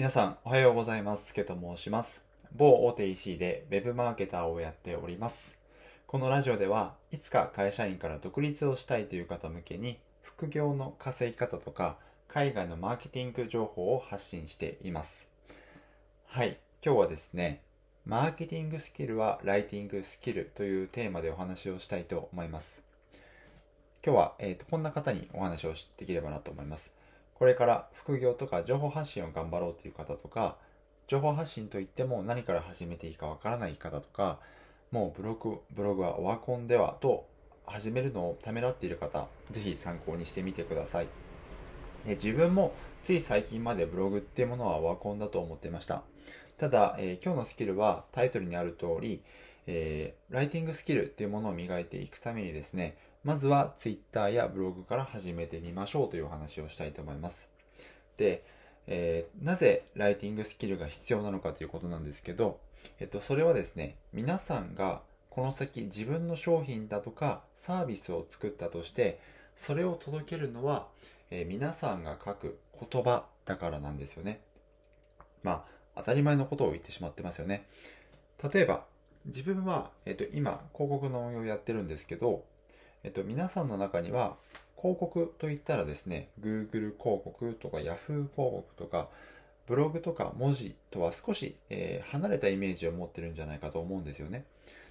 皆さん、おはようございます。スケと申します。某大手 EC で Web マーケターをやっております。このラジオでは、いつか会社員から独立をしたいという方向けに、副業の稼ぎ方とか、海外のマーケティング情報を発信しています。はい、今日はですね、マーケティングスキルはライティングスキルというテーマでお話をしたいと思います。今日は、えーとこんな方にお話をできればなと思います。これから副業とか情報発信を頑張ろうという方とか、情報発信といっても何から始めていいかわからない方とか、もうブログ、ブログはオワコンではと始めるのをためらっている方、ぜひ参考にしてみてください。で自分もつい最近までブログっていうものはオワコンだと思っていました。ただ、えー今日のスキルはタイトルにある通り、えーライティングスキルっていうものを磨いていくためにですね、まずは Twitter やブログから始めてみましょうというお話をしたいと思います。で、えーなぜライティングスキルが必要なのかということなんですけど、えっと、それはですね、皆さんがこの先自分の商品だとかサービスを作ったとして、それを届けるのは、えー皆さんが書く言葉だからなんですよね。まあ、当たり前のことを言ってしまってますよね。例えば、自分は、えっと、今、広告の運用をやってるんですけど、えっと、皆さんの中には、広告といったらですね、Google 広告とか Yahoo 広告とか、ブログとか文字とは少し、えー離れたイメージを持ってるんじゃないかと思うんですよね。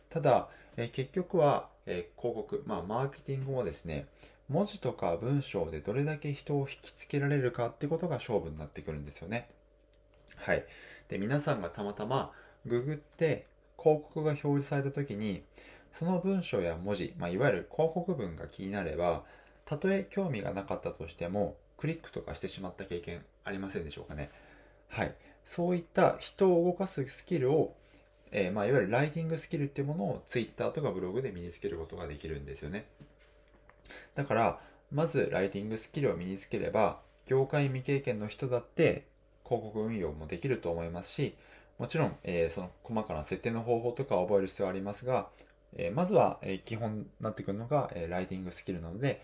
ただ、えー結局は、えー広告、まあ、マーケティングもですね、文字とか文章でどれだけ人を引きつけられるかってことが勝負になってくるんですよね。はい。で、皆さんがたまたまググって広告が表示された時に、その文章や文字、まあ、いわゆる広告文が気になれば、たとえ興味がなかったとしても、クリックとかしてしまった経験ありませんでしょうかね。はい。そういった人を動かすスキルを、えーまあ、いわゆるライティングスキルっていうものを Twitter とかブログで身につけることができるんですよね。だから、まずライティングスキルを身につければ、業界未経験の人だって広告運用もできると思いますし、もちろん、えーその細かな設定の方法とかを覚える必要はありますが、えーまずは、えー基本になってくるのが、えーライティングスキルなので、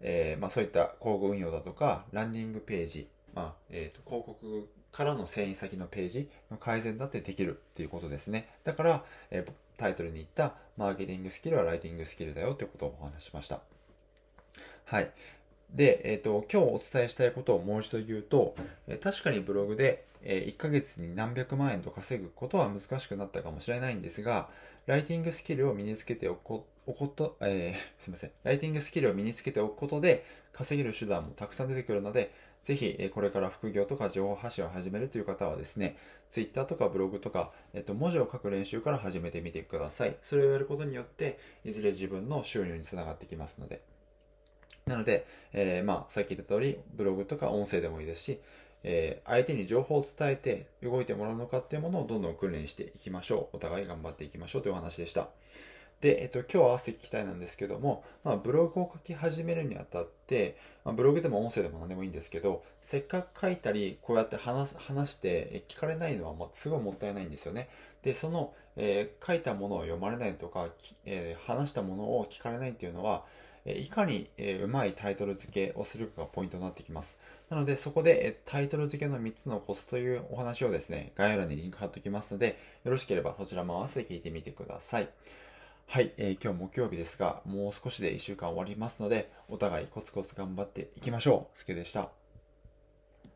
えーまあ、そういった広告運用だとか、ランディングページ、まあえーと広告からの遷移先のページの改善だってできるっていうことですね。だから、えータイトルに言ったマーケティングスキルはライティングスキルだよってことをお話ししました。はい。で、えっ、と、今日お伝えしたいことをもう一度言うと、え確かにブログで、え1ヶ月に何百万円と稼ぐことは難しくなったかもしれないんですが、ライティングスキルを身につけておこ、おこと、えー すいません。ライティングスキルを身につけておくことで、稼げる手段もたくさん出てくるので、ぜひ、えこれから副業とか情報発信を始めるという方はですね、Twitter とかブログとか、えっと、文字を書く練習から始めてみてください。それをやることによって、いずれ自分の収入につながってきますので。なので、えーまあ、さっき言った通り、ブログとか音声でもいいですし、えー相手に情報を伝えて動いてもらうのかっていうものをどんどん訓練していきましょう。お互い頑張っていきましょうというお話でした。で、えっと、今日合わせて聞きたいなんですけども、まあ、ブログを書き始めるにあたって、まあ、ブログでも音声でも何でもいいんですけど、せっかく書いたり、こうやって話す、話して聞かれないのは、まあ、すごいもったいないんですよね。で、その、えー書いたものを読まれないとか、えー話したものを聞かれないっていうのは、いかに、うまいタイトル付けをするかがポイントになってきます。なので、そこで、タイトル付けの3つのコツというお話をですね、概要欄にリンク貼っておきますので、よろしければそちらも合わせて聞いてみてください。はい、えー今日木曜日ですが、もう少しで1週間終わりますので、お互いコツコツ頑張っていきましょう。すけでした。